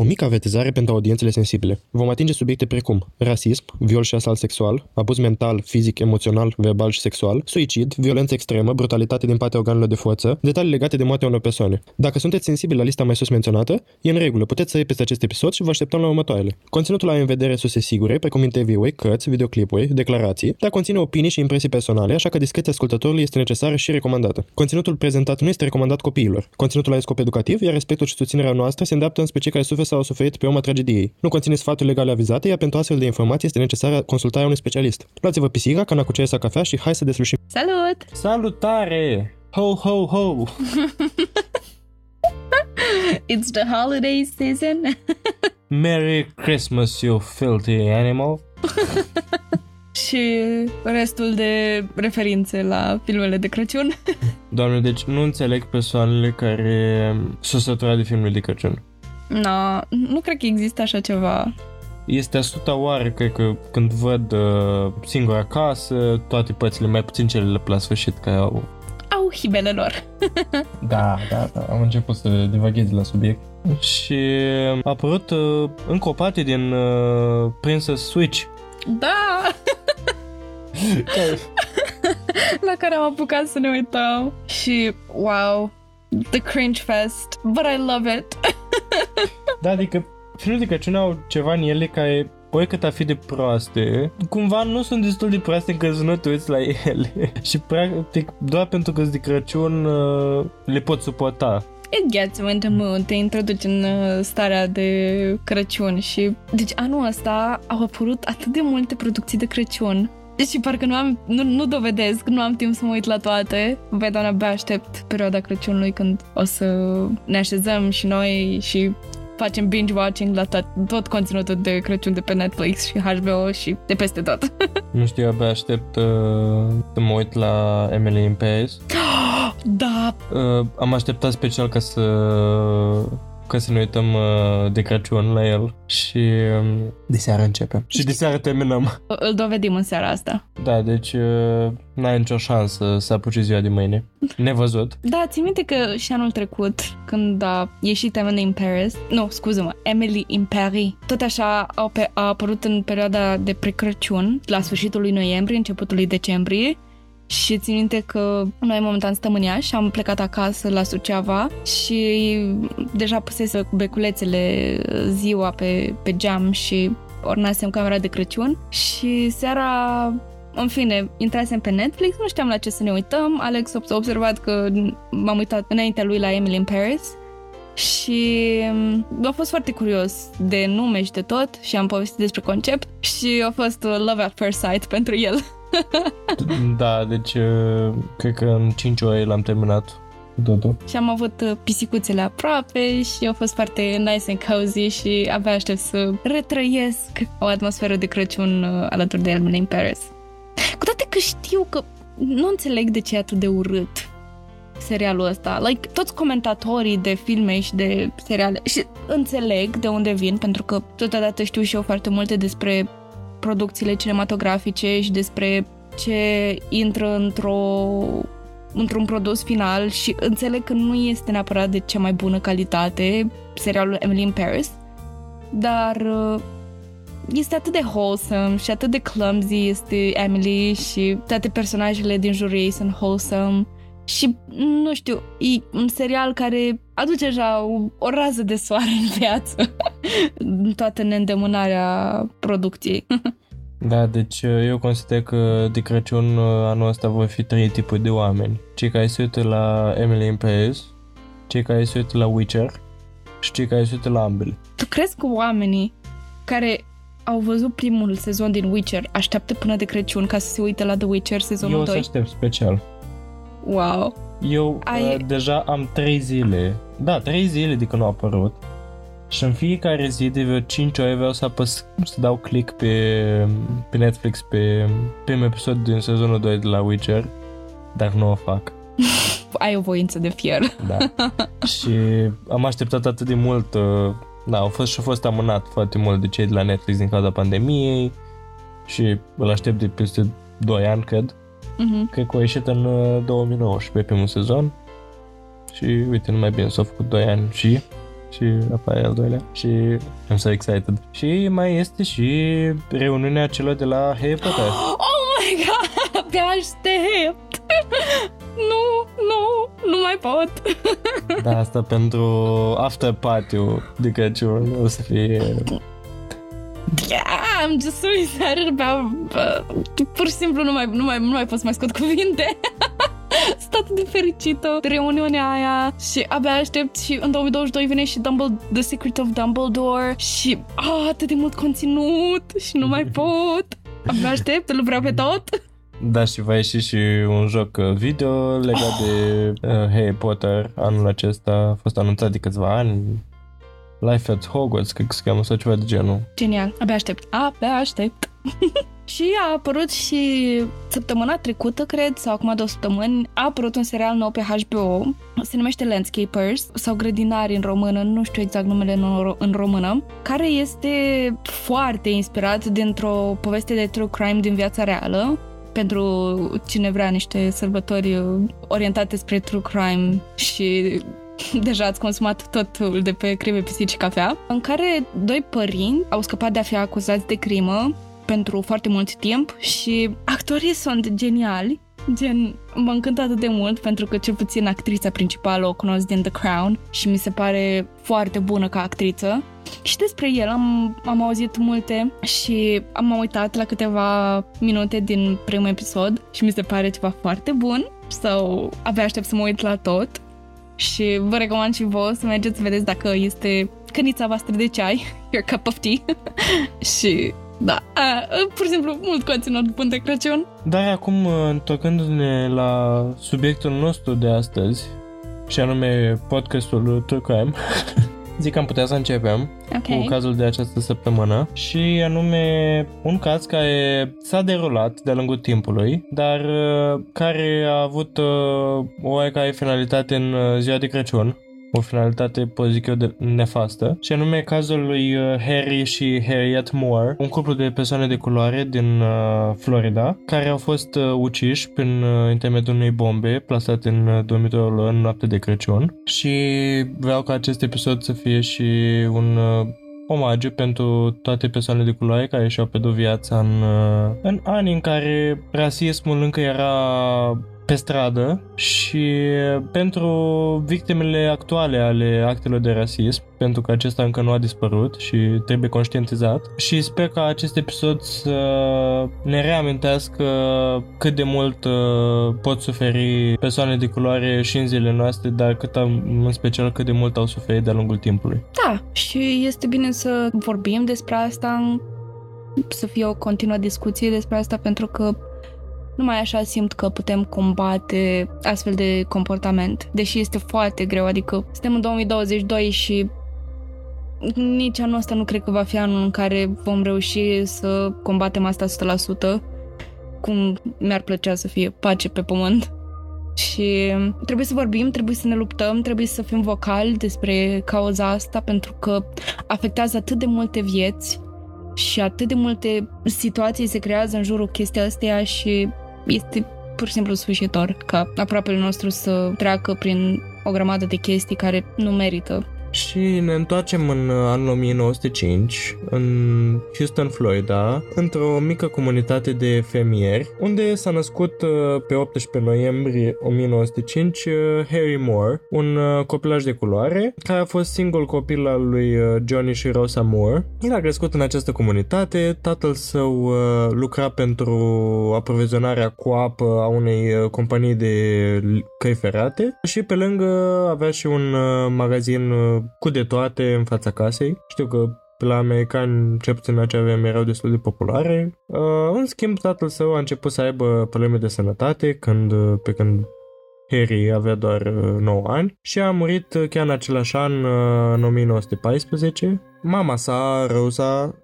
O mică avertizare pentru audiențele sensibile. Vom atinge subiecte precum rasism, viol și asalt sexual, abuz mental, fizic, emoțional, verbal și sexual, suicid, violență extremă, brutalitate din partea organelor de forță, detalii legate de moartea unor persoane. Dacă sunteți sensibili la lista mai sus menționată, e în regulă, puteți să peste acest episod și vă așteptăm la următoarele. Conținutul are în vedere surse sigure, precum interviuri, cărți, videoclipuri, declarații, dar conține opinii și impresii personale, așa că discreția ascultătorului este necesară și recomandată. Conținutul prezentat nu este recomandat copiilor. Conținutul are scop educativ, iar respectul și susținerea noastră se îndreaptă înspre cei care suferă sau au suferit pe urma tragediei. Nu conține sfaturi legale avizate, iar pentru astfel de informații este necesară consultarea unui specialist. Luați-vă pisica, cana cu ceai sau cafea și hai să deslușim. Salut! Salutare! Ho, ho, ho! It's the holiday season. Merry Christmas, you filthy animal! și restul de referințe la filmele de Crăciun. Doamne, deci nu înțeleg persoanele care s-au săturat de filmele de Crăciun. No, nu cred că există așa ceva. Este a suta oară, cred că când văd uh, singura casă, toate părțile, mai puțin cele la sfârșit, care au... Au hibele lor. Da, da, da, am început să divaghez la subiect. Și a apărut uh, încă o parte din uh, Princess Switch. Da! Care- la care am apucat să ne uităm și wow, the cringe fest, but I love it. Da, adică filmele de Crăciun au ceva în ele care oricât a fi de proaste, cumva nu sunt destul de proaste încât să nu te uiți la ele. și practic doar pentru că sunt de Crăciun uh, le pot suporta. It gets you in the mood, te introduci în uh, starea de Crăciun și... Deci anul ăsta au apărut atât de multe producții de Crăciun și parcă nu am, nu, nu dovedesc, nu am timp să mă uit la toate. Vai, doamne, abia aștept perioada Crăciunului când o să ne așezăm și noi și facem binge-watching la tot, tot conținutul de Crăciun de pe Netflix și HBO și de peste tot. Nu știu, eu abia aștept uh, să mă uit la Emily in Paris. da, Uh, am așteptat special ca să ca să ne uităm uh, de Crăciun la el și um, de seară începem. Și de seară terminăm. îl dovedim în seara asta. Da, deci uh, n-ai nicio șansă să apuci ziua de mâine. Nevăzut. Da, ți minte că și anul trecut, când a ieșit Emily in Paris, nu, scuză-mă, Emily in Paris, tot așa a, pe, a apărut în perioada de pre-Crăciun, la sfârșitul lui noiembrie, începutul lui decembrie, și țin minte că noi momentan stăm în Iași și am plecat acasă la Suceava și deja pusese beculețele ziua pe, pe geam și ornasem camera de Crăciun și seara în fine, intrasem pe Netflix, nu știam la ce să ne uităm. Alex a observat că m-am uitat înaintea lui la Emily in Paris și mm, a fost foarte curios de nume și de tot și am povestit despre concept și a fost uh, love at first sight pentru el. Da, deci uh, cred că în 5 ore l-am terminat cu totul. și am avut uh, pisicuțele aproape și a fost foarte nice and cozy și abia aștept să retrăiesc o atmosferă de Crăciun uh, alături de Emily in Paris. Cu toate că știu că nu înțeleg de ce e atât de urât serialul ăsta. Like, toți comentatorii de filme și de seriale și înțeleg de unde vin, pentru că totodată știu și eu foarte multe despre producțiile cinematografice și despre ce intră într-o într-un produs final și înțeleg că nu este neapărat de cea mai bună calitate serialul Emily in Paris, dar uh, este atât de wholesome și atât de clumsy este Emily și toate personajele din jurul ei sunt wholesome și nu știu, e un serial care aduce așa o, o rază de soare în viață în toată neîndemânarea producției. Da, deci uh, eu consider că de Crăciun uh, anul ăsta vor fi trei tipuri de oameni. Cei care se uită la Emily in Paris, cei care se uită la Witcher și cei care se uită la ambele. tu crezi că oamenii care au văzut primul sezon din Witcher așteaptă până de Crăciun ca să se uite la The Witcher sezonul eu o să 2? aștept special. Wow! Eu Ai- uh, deja am 3 zile, da, 3 zile de când a apărut și în fiecare zi de vreo 5 ore vreau să apăs, să dau click pe, pe Netflix pe primul episod din sezonul 2 de la Witcher, dar nu o fac. Ai o voință de fier. Da. și am așteptat atât de mult, uh, da, au fost și a fost amânat foarte mult de cei de la Netflix din cauza pandemiei și îl aștept de peste 2 ani, cred. Mhm. Cred că a ieșit în uh, 2019 primul sezon și uite, numai bine s-au făcut 2 ani și și apare al doilea și I'm so excited. Și mai este și reuniunea celor de la Harry Potter. Oh my god, abia aștept! nu, nu, nu mai pot. Da, asta pentru after party-ul de Crăciun o să fie... Yeah, I'm just so excited about... Uh, pur și simplu nu mai, nu mai, nu mai pot să mai scot cuvinte. Sunt atât de fericită de reuniunea aia și abia aștept și în 2022 vine și Dumbledore, The Secret of Dumbledore și ah, atât de mult conținut și nu mai pot. Abia aștept, îl vreau pe tot. Da, și va ieși și un joc uh, video legat de uh, Harry Potter anul acesta. A fost anunțat de câțiva ani. Life at Hogwarts, cred că se cheamă, sau ceva de genul. Genial, abia aștept, abia aștept. și a apărut și săptămâna trecută, cred, sau acum două săptămâni, a apărut un serial nou pe HBO, se numește Landscapers, sau Grădinari în română, nu știu exact numele în, în română, care este foarte inspirat dintr-o poveste de true crime din viața reală, pentru cine vrea niște sărbători orientate spre true crime și deja ați consumat totul de pe crime, pisici și cafea, în care doi părinți au scăpat de a fi acuzați de crimă pentru foarte mult timp și actorii sunt geniali, Gen, m-a încântat atât de mult pentru că cel puțin actrița principală o cunosc din The Crown și mi se pare foarte bună ca actriță. Și despre el am, am auzit multe și am uitat la câteva minute din primul episod și mi se pare ceva foarte bun. Sau abia aștept să mă uit la tot și vă recomand și vouă să mergeți să vedeți dacă este cănița voastră de ceai, your cup of tea și da, a, pur și simplu mult conținut bun de Crăciun. Dar acum, întorcându-ne la subiectul nostru de astăzi, și anume podcastul True Crime, zic că am putea să începem okay. cu cazul de această săptămână și anume un caz care s-a derulat de-a lungul timpului, dar care a avut o oarecare finalitate în ziua de Crăciun o finalitate, pot zic eu, de nefastă, și anume cazul lui uh, Harry și Harriet Moore, un cuplu de persoane de culoare din uh, Florida, care au fost uh, uciși prin uh, intermediul unei bombe plasate în uh, dormitorul în noapte de Crăciun. Și vreau ca acest episod să fie și un uh, omagiu pentru toate persoanele de culoare care și-au pierdut viața în, uh, în anii în care rasismul încă era pe stradă și pentru victimele actuale ale actelor de rasism, pentru că acesta încă nu a dispărut și trebuie conștientizat și sper ca acest episod să ne reamintească cât de mult uh, pot suferi persoane de culoare și în zilele noastre, dar cât am, în special cât de mult au suferit de-a lungul timpului. Da, și este bine să vorbim despre asta, să fie o continuă discuție despre asta, pentru că numai așa simt că putem combate astfel de comportament, deși este foarte greu, adică suntem în 2022 și nici anul ăsta nu cred că va fi anul în care vom reuși să combatem asta 100%, cum mi-ar plăcea să fie pace pe pământ. Și trebuie să vorbim, trebuie să ne luptăm, trebuie să fim vocali despre cauza asta pentru că afectează atât de multe vieți și atât de multe situații se creează în jurul chestia astea și este pur și simplu sfârșitor ca aproapele nostru să treacă prin o grămadă de chestii care nu merită și ne întoarcem în uh, anul 1905, în Houston, Florida, într-o mică comunitate de fermieri, unde s-a născut uh, pe 18 noiembrie 1905 uh, Harry Moore, un copilaj de culoare, care a fost singur copil al lui Johnny și Rosa Moore. El a crescut în această comunitate, tatăl său lucra pentru aprovizionarea cu apă a unei companii de căi ferate și pe lângă avea și un magazin cu de toate în fața casei. Știu că pe la americani, cel puțin în acea vreme, erau destul de populare. Uh, în schimb, tatăl său a început să aibă probleme de sănătate când, pe când Harry avea doar 9 ani și a murit chiar în același an, în 1914. Mama sa, Rosa,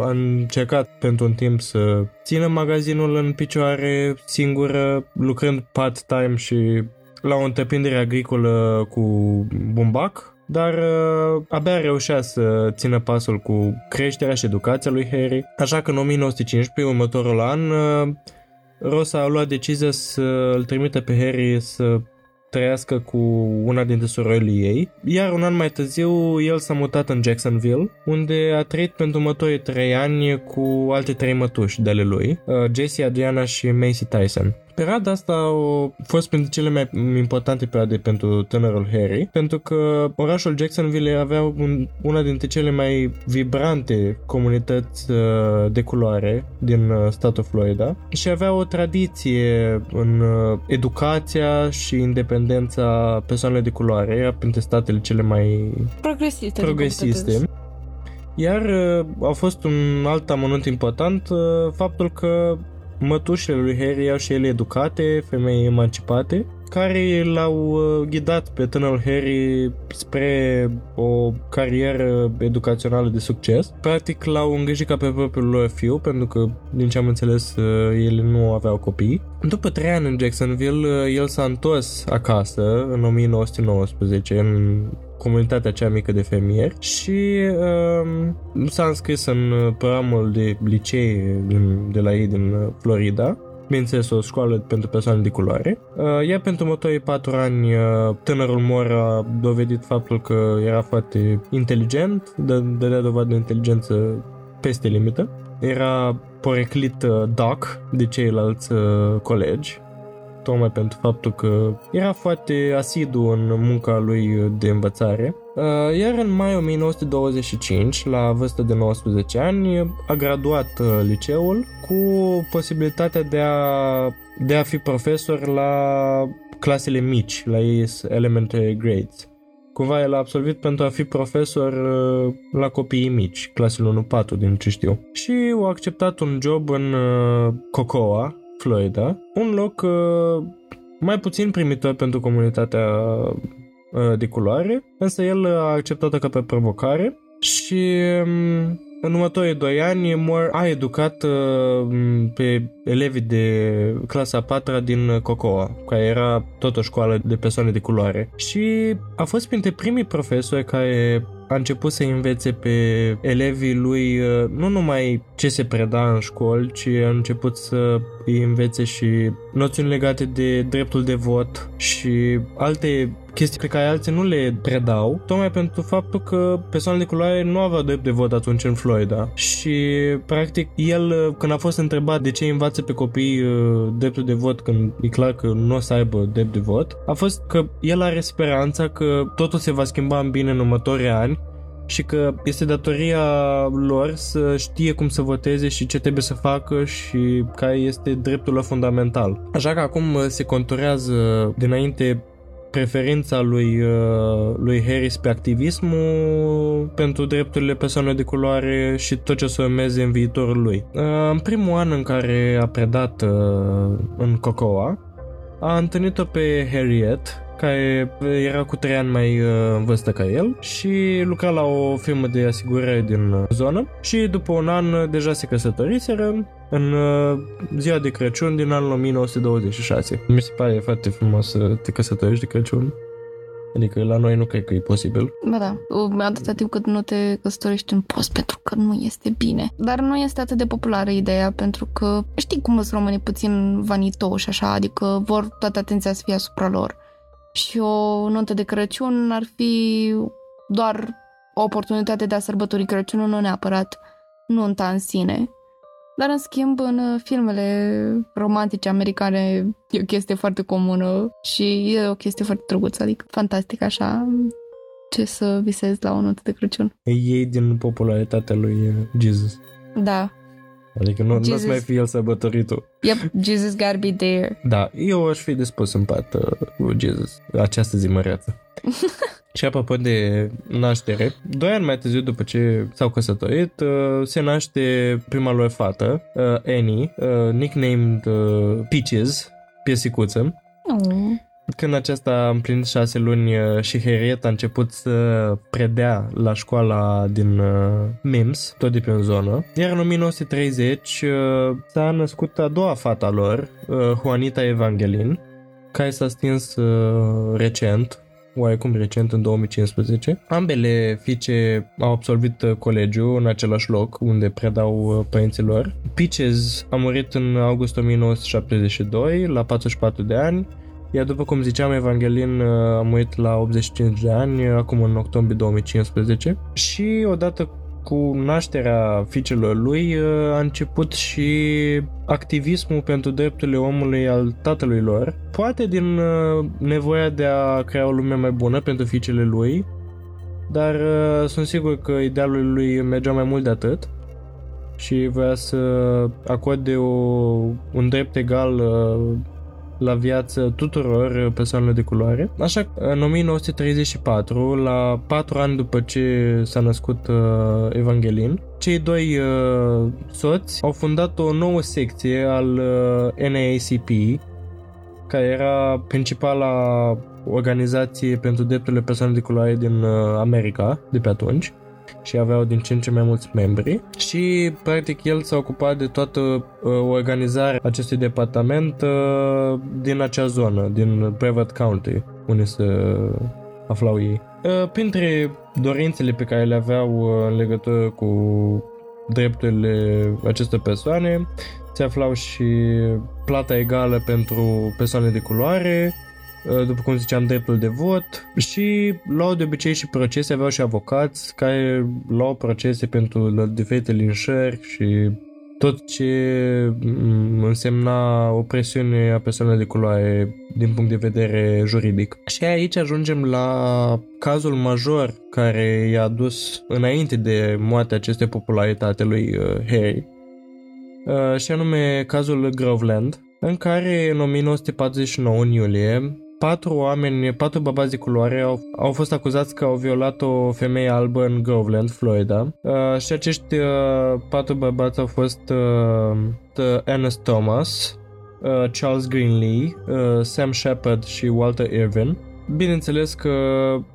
a încercat pentru un timp să țină magazinul în picioare singură, lucrând part-time și la o întreprindere agricolă cu bumbac, dar uh, abia reușea să țină pasul cu creșterea și educația lui Harry, așa că în 1915, următorul an, uh, Rosa a luat decizia să îl trimită pe Harry să trăiască cu una dintre surorile ei, iar un an mai târziu el s-a mutat în Jacksonville, unde a trăit pentru următorii trei ani cu alte trei mătuși de ale lui, uh, Jessie, Adriana și Macy Tyson. Perioada asta a fost printre cele mai importante perioade pentru tânărul Harry, pentru că orașul Jacksonville avea un, una dintre cele mai vibrante comunități uh, de culoare din uh, statul Florida și avea o tradiție în uh, educația și independența persoanelor de culoare, era printre statele cele mai Progresiste. progresiste. Iar uh, a fost un alt amănunt important uh, faptul că mătușile lui Harry au și ele educate, femei emancipate, care l-au uh, ghidat pe tânărul Harry spre o carieră educațională de succes. Practic l-au îngrijit ca pe propriul lor fiu, pentru că, din ce am înțeles, uh, ele nu aveau copii. După trei ani în Jacksonville, uh, el s-a întors acasă în 1919, în comunitatea cea mică de fermieri și uh, s-a înscris în programul de licee din, de la ei din Florida bineînțeles o școală pentru persoane de culoare. Uh, iar pentru următorii patru ani, uh, tânărul Mor a dovedit faptul că era foarte inteligent, dădea dovadă de inteligență peste limită. Era poreclit uh, doc de ceilalți colegi, tocmai pentru faptul că era foarte asidu în munca lui de învățare. Iar în mai 1925, la vârstă de 19 ani, a graduat liceul cu posibilitatea de a, de a fi profesor la clasele mici, la ACE Elementary Grades. Cumva el a absolvit pentru a fi profesor uh, la copiii mici, clasele 1-4 din ce știu. Și a acceptat un job în uh, Cocoa, Florida, un loc uh, mai puțin primitor pentru comunitatea de culoare, însă el a acceptat-o ca pe provocare și um, în următorii doi ani, Moore a educat uh, pe elevii de clasa 4 din Cocoa, care era tot o școală de persoane de culoare. Și a fost printre primii profesori care a început să învețe pe elevii lui uh, nu numai ce se preda în școli, ci a început să îi învețe și noțiuni legate de dreptul de vot și alte chestii pe care alții nu le predau, tocmai pentru faptul că persoanele de culoare nu aveau drept de vot atunci în Florida. Și, practic, el, uh, când a fost întrebat de ce învață pe copii uh, dreptul de vot când e clar că nu o să aibă drept de vot, a fost că el are speranța că totul se va schimba în bine în următorii ani și că este datoria lor să știe cum să voteze și ce trebuie să facă și care este dreptul lor fundamental. Așa că acum uh, se conturează dinainte preferința lui, uh, lui Harris pe activismul pentru drepturile persoanelor de culoare și tot ce o să urmeze în viitorul lui. Uh, în primul an în care a predat în Cocoa, a întâlnit-o pe Harriet, care era cu 3 ani mai uh, în vârstă ca el și lucra la o firmă de asigurare din uh, zonă și după un an uh, deja se căsătoriseră în ziua de Crăciun din anul 1926. Mi se pare foarte frumos să te căsătorești de Crăciun. Adică la noi nu cred că e posibil. Ba da, atâta timp cât nu te căsătorești în post pentru că nu este bine. Dar nu este atât de populară ideea pentru că știi cum sunt românii puțin vanitoși așa, adică vor toată atenția să fie asupra lor și o nuntă de Crăciun ar fi doar o oportunitate de a sărbători Crăciunul, nu neapărat nunta în sine. Dar, în schimb, în filmele romantice americane e o chestie foarte comună și e o chestie foarte drăguță, adică fantastic așa ce să visezi la o nuntă de Crăciun. Ei din popularitatea lui Jesus. Da, Adică nu Jesus... mai fi el sărbătoritul. Yep, Jesus gotta be there. Da, eu aș fi dispus în pat uh, cu Jesus această zi măreață. și apropo de naștere, doi ani mai târziu după ce s-au căsătorit, uh, se naște prima lor fată, uh, Annie, uh, nicknamed uh, Peaches, piesicuță. Oh. Când aceasta a împlinit șase luni uh, și Harriet a început să predea la școala din uh, Mims, tot de pe în zonă, iar în 1930 uh, s-a născut a doua fata lor, Juanita Evangelin, care s-a stins recent, oarecum recent, în 2015. Ambele fiice au absolvit colegiul în același loc unde predau părinților. Peaches a murit în august 1972, la 44 de ani, Iar după cum ziceam, Evangelin uh, a murit la 85 de ani, acum în octombrie 2015 și odată cu nașterea fiicelor lui uh, a început și activismul pentru drepturile omului al tatălui lor, poate din uh, nevoia de a crea o lume mai bună pentru fiicele lui, dar sunt sigur că idealul lui mergea mai mult de atât și voia să acorde o, un drept egal la viață tuturor persoanelor de culoare. Așa că în 1934, la patru ani după ce s-a născut uh, Evangelin, cei doi uh, soți au fundat o nouă secție al uh, NAACP, care era principala organizație pentru drepturile persoanelor de culoare din uh, America de pe atunci și aveau din ce în ce mai mulți membri și practic el s-a ocupat de toată uh, organizarea acestui departament uh, din acea zonă, din Brevet County, unde se aflau ei. Uh, printre dorințele pe care le aveau uh, în legătură cu drepturile acestor persoane se aflau și plata egală pentru persoane de culoare, Uh, după cum ziceam, dreptul de vot și luau de obicei și procese, aveau și avocați care luau procese pentru diferite linșări și tot ce mm, însemna opresiune a persoanelor de culoare din punct de vedere juridic. Și aici ajungem la cazul major care i-a dus înainte de moartea acestei popularitate lui uh, Harry, uh, și anume cazul Groveland, în care în 1949, în iulie, patru oameni, patru bărbați de culoare au, au fost acuzați că au violat o femeie albă în Groveland, Florida. Uh, și acești uh, patru bărbați au fost uh, Ernest Thomas, uh, Charles Greenlee, uh, Sam Shepard și Walter Irvin. Bineînțeles că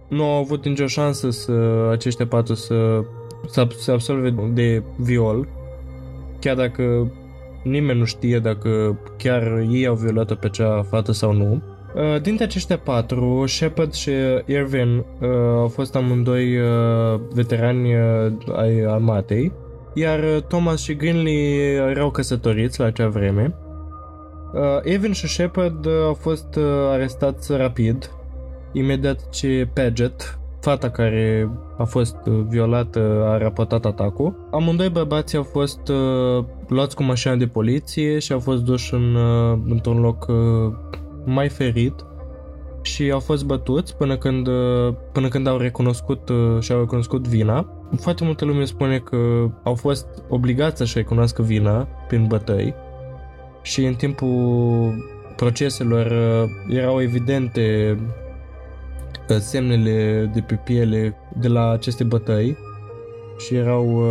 nu au avut nicio șansă să aceștia patru să, să, să absolve de viol, chiar dacă nimeni nu știe dacă chiar ei au violat-o pe cea fată sau nu. Uh, dintre aceștia patru, Shepard și Irvin uh, au fost amândoi uh, veterani uh, ai armatei, iar Thomas și Greenlee erau căsătoriți la acea vreme. Uh, Irvin și Shepard au fost uh, arestați rapid, imediat ce Paget, fata care a fost violată, a raportat atacul. Amândoi bărbații au fost uh, luați cu mașina de poliție și au fost duși în, uh, într-un loc uh, mai ferit și au fost bătuți până când, până când au recunoscut și au recunoscut vina. Foarte multă lume spune că au fost obligați să-și recunoască vina prin bătăi și în timpul proceselor erau evidente semnele de pe piele de la aceste bătăi și erau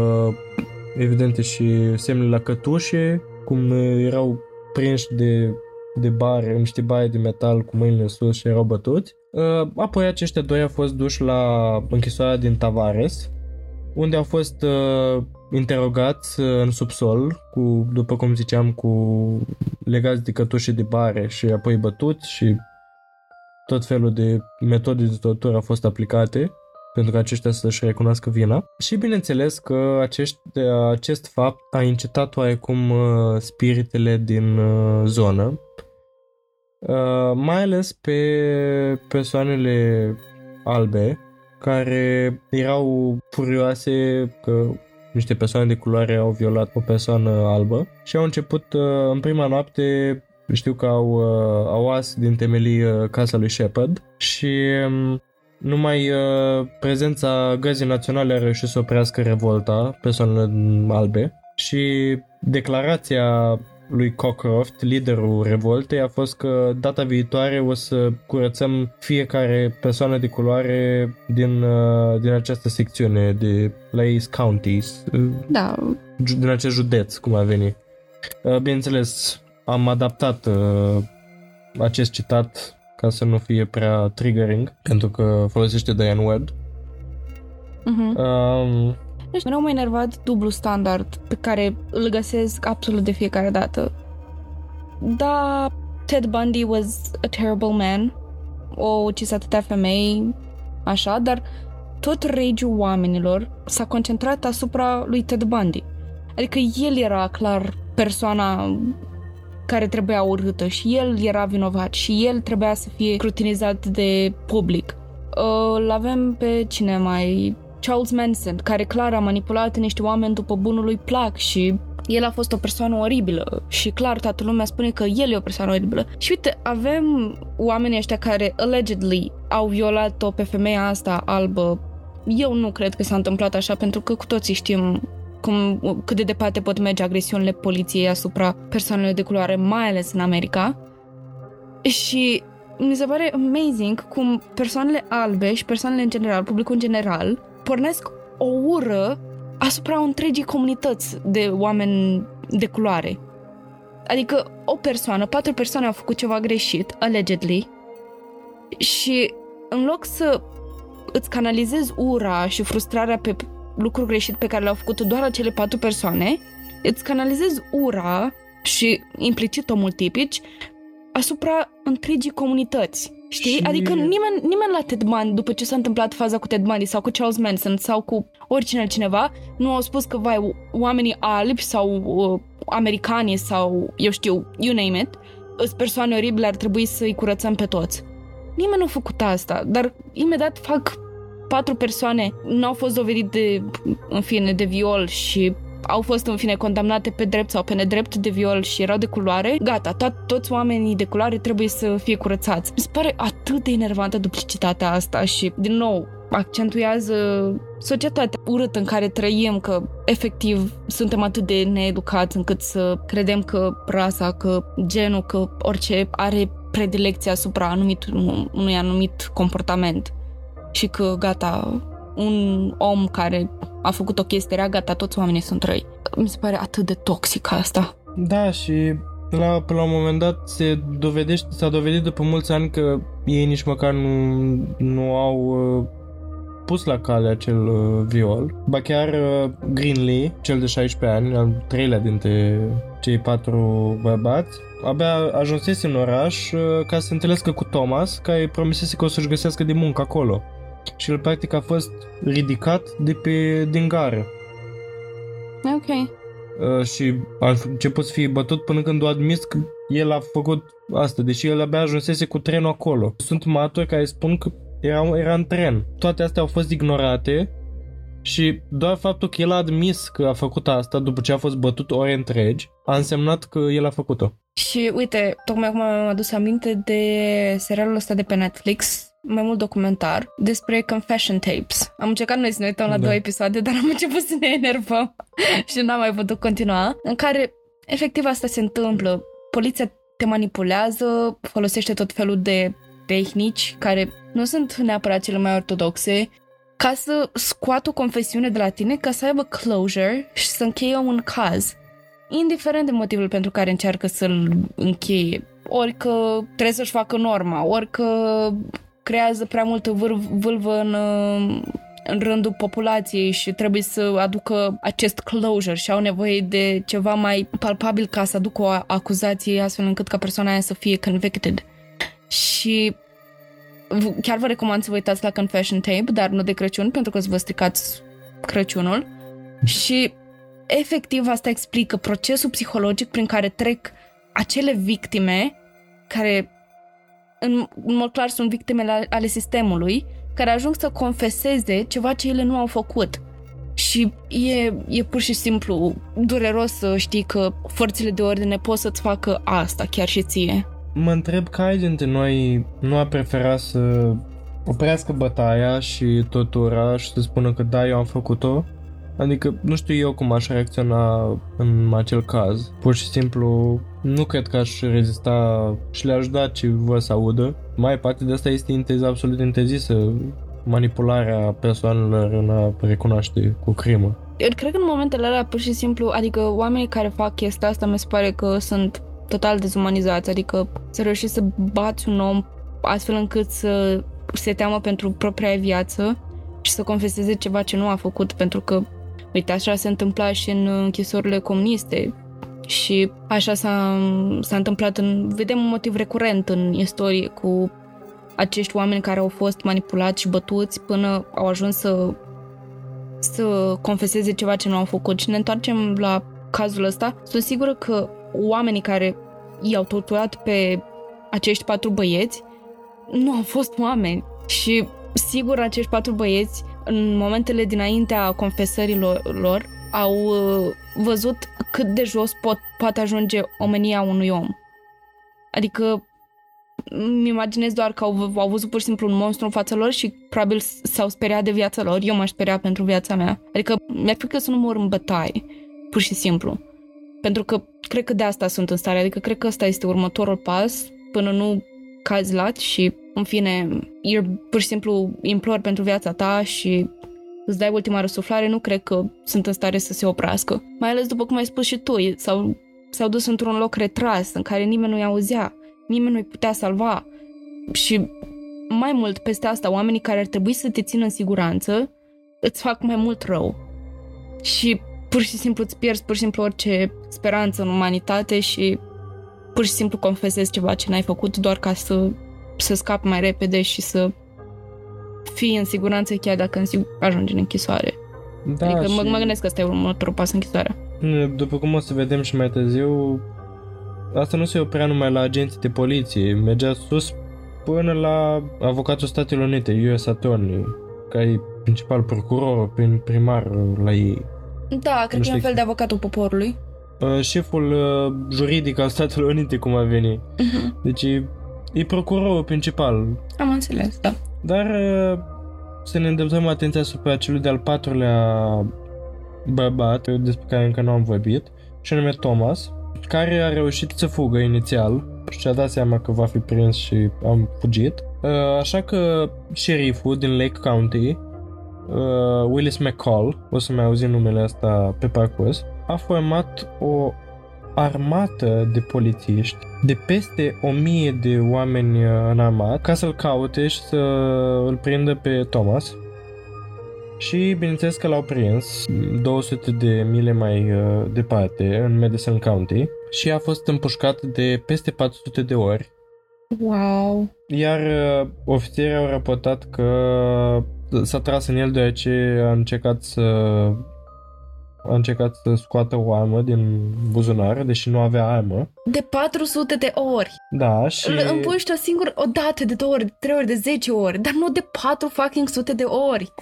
evidente și semnele la cătușe, cum erau prinși de de bare, niște baie de metal cu mâinile sus și erau bătuți. Uh, apoi aceștia doi au fost duși la închisoarea din Tavares, unde au fost uh, interogați uh, în subsol, cu, după cum ziceam, cu legați de cătușe de bare și apoi bătuți și tot felul de metode de tortură au fost aplicate pentru că aceștia să-și recunoască vina. Și bineînțeles că acești, acest fapt a incitat oarecum uh, spiritele din uh, zonă, uh, mai ales pe persoanele albe care erau furioase că niște persoane de culoare au violat o persoană albă și au început în prima noapte știu că au, au as din temelii casa lui Shepard și um, numai uh, prezența găzii naționale a reușit să oprească revolta persoanelor albe și declarația lui Cockcroft, liderul revoltei, a fost că data viitoare o să curățăm fiecare persoană de culoare din, uh, din această secțiune de la East Counties. Da. Din acest județ, cum a venit. Uh, bineînțeles, am adaptat uh, acest citat ca să nu fie prea triggering, pentru că folosește Diane Webb. Uh-huh. Um, deci mereu m-a enervat dublu standard pe care îl găsesc absolut de fiecare dată. Da, Ted Bundy was a terrible man, o ucis atâtea femei, așa, dar tot regiul oamenilor s-a concentrat asupra lui Ted Bundy. Adică el era clar persoana care trebuia urâtă și el era vinovat și el trebuia să fie crutinizat de public. Îl avem pe cine mai... Charles Manson, care clar a manipulat niște oameni după bunul lui plac și el a fost o persoană oribilă și clar toată lumea spune că el e o persoană oribilă. Și uite, avem oamenii ăștia care allegedly au violat-o pe femeia asta albă. Eu nu cred că s-a întâmplat așa pentru că cu toții știm cum, cât de departe pot merge agresiunile poliției asupra persoanelor de culoare, mai ales în America. Și mi se pare amazing cum persoanele albe și persoanele în general, publicul în general, pornesc o ură asupra întregii comunități de oameni de culoare. Adică o persoană, patru persoane au făcut ceva greșit, allegedly, și în loc să îți canalizezi ura și frustrarea pe lucru greșit pe care l-au făcut doar acele patru persoane, îți canalizezi ura și implicit o multiplici asupra întregii comunități. Știi? Și... Adică nimeni, nimeni la Ted Bundy, după ce s-a întâmplat faza cu Ted Bundy sau cu Charles Manson sau cu oricine altcineva, nu au spus că, vai, oamenii albi sau uh, americani sau, eu știu, you name it, sunt persoane oribile, ar trebui să-i curățăm pe toți. Nimeni nu a făcut asta, dar imediat fac patru persoane, nu au fost dovedite, în fine, de viol și au fost în fine condamnate pe drept sau pe nedrept de viol și erau de culoare, gata, to- toți oamenii de culoare trebuie să fie curățați. Mi se pare atât de enervantă duplicitatea asta și, din nou, accentuează societatea urâtă în care trăim, că efectiv suntem atât de needucați încât să credem că rasa, că genul, că orice are predilecție asupra anumit, unui anumit comportament și că gata, un om care a făcut o chestie rea, gata, toți oamenii sunt răi. Mi se pare atât de toxic asta. Da, și la, pe la un moment dat se dovedește, s-a dovedit după mulți ani că ei nici măcar nu, nu au uh, pus la cale acel uh, viol. Ba chiar uh, Greenlee, cel de 16 ani, al treilea dintre cei patru bărbați, abia ajunsese în oraș uh, ca să se întâlnească cu Thomas, care promisese că o să-și găsească de muncă acolo și el practic a fost ridicat de pe, din gară. Ok. Uh, și a început să fie bătut până când o admis că el a făcut asta, deși el abia ajunsese cu trenul acolo. Sunt maturi care spun că era, era în tren. Toate astea au fost ignorate și doar faptul că el a admis că a făcut asta după ce a fost bătut ore întregi, a însemnat că el a făcut-o. Și uite, tocmai acum mi-am adus aminte de serialul ăsta de pe Netflix, mai mult documentar despre confession tapes. Am încercat noi să ne uităm la da. două episoade, dar am început să ne enervăm și n-am mai putut continua, în care efectiv asta se întâmplă. Poliția te manipulează, folosește tot felul de tehnici care nu sunt neapărat cele mai ortodoxe, ca să scoată o confesiune de la tine, ca să aibă closure și să încheie un caz. Indiferent de motivul pentru care încearcă să-l încheie. Ori că trebuie să-și facă norma, ori că creează prea multă vâlvă în, în rândul populației și trebuie să aducă acest closure și au nevoie de ceva mai palpabil ca să aducă o acuzație astfel încât ca persoana aia să fie convicted. Și chiar vă recomand să vă uitați la Confession Tape, dar nu de Crăciun, pentru că să vă stricați Crăciunul. Și efectiv asta explică procesul psihologic prin care trec acele victime care în, în mod clar sunt victimele ale sistemului, care ajung să confeseze ceva ce ele nu au făcut. Și e, e pur și simplu dureros să știi că forțele de ordine pot să-ți facă asta, chiar și ție. Mă întreb care dintre noi nu a preferat să oprească bătaia și tot ora și să spună că da, eu am făcut-o Adică nu știu eu cum aș reacționa în acel caz. Pur și simplu nu cred că aș rezista și le-aș da ce vă să audă. Mai parte de asta este intez, absolut interzisă manipularea persoanelor în a recunoaște cu crimă. Eu cred că în momentele alea pur și simplu, adică oamenii care fac chestia asta mi se pare că sunt total dezumanizați, adică să reușești să bați un om astfel încât să se teamă pentru propria viață și să confeseze ceva ce nu a făcut pentru că Uite, așa se întâmpla și în închisorile comuniste și așa s-a, s-a întâmplat în... Vedem un motiv recurent în istorie cu acești oameni care au fost manipulați și bătuți până au ajuns să să confeseze ceva ce nu au făcut. Și ne întoarcem la cazul ăsta. Sunt sigură că oamenii care i-au torturat pe acești patru băieți nu au fost oameni. Și sigur acești patru băieți, în momentele dinaintea confesărilor lor, au uh, văzut cât de jos pot, poate ajunge omenia unui om. Adică îmi imaginez doar că au, au văzut pur și simplu un monstru în fața lor și probabil s-au speriat de viața lor. Eu m-aș speria pentru viața mea. Adică mi-ar fi că să nu mor în bătaie, pur și simplu. Pentru că cred că de asta sunt în stare. Adică cred că ăsta este următorul pas până nu cazi lat și, în fine, eu pur și simplu implor pentru viața ta și îți dai ultima răsuflare, nu cred că sunt în stare să se oprească. Mai ales după cum ai spus și tu, s-au, s-au dus într-un loc retras în care nimeni nu-i auzea, nimeni nu-i putea salva. Și mai mult peste asta, oamenii care ar trebui să te țină în siguranță îți fac mai mult rău. Și pur și simplu îți pierzi pur și simplu orice speranță în umanitate și pur și simplu confesezi ceva ce n-ai făcut doar ca să, să scapi mai repede și să fii în siguranță chiar dacă în sigur ajungi în închisoare. Da, adică și... mă, mă gândesc că ăsta e următorul pas în închisoare. După cum o să vedem și mai târziu, asta nu se oprea numai la agenții de poliție, mergea sus până la avocatul Statelor Unite, US Attorney, care e principal procuror, prin primar la ei. Da, cred nu că e un fel de avocatul poporului. Uh, șeful uh, juridic al Statelor Unite, cum ar veni. Uh-huh. Deci e, e procurorul principal. Am înțeles, da. Dar uh, să ne îndreptăm atenția asupra celui de-al patrulea bărbat, despre care încă nu am vorbit, și anume Thomas, care a reușit să fugă inițial și și-a dat seama că va fi prins și am fugit. Așa că șeriful din Lake County, Willis McCall, o să mai auzim numele asta pe parcurs, a format o armată de polițiști, de peste o mie de oameni uh, armat, ca să-l caute și să îl prindă pe Thomas. Și bineînțeles că l-au prins 200 de mile mai uh, departe, în Madison County, și a fost împușcat de peste 400 de ori. Wow! Iar uh, ofițerii au raportat că s-a tras în el deoarece a încercat să a încercat să scoată o armă din buzunar, deși nu avea armă. De 400 de ori. Da, și... Îl împuști o singură, o dată, de două ori, de trei ori, de 10 ori, dar nu de 4 fucking sute de ori.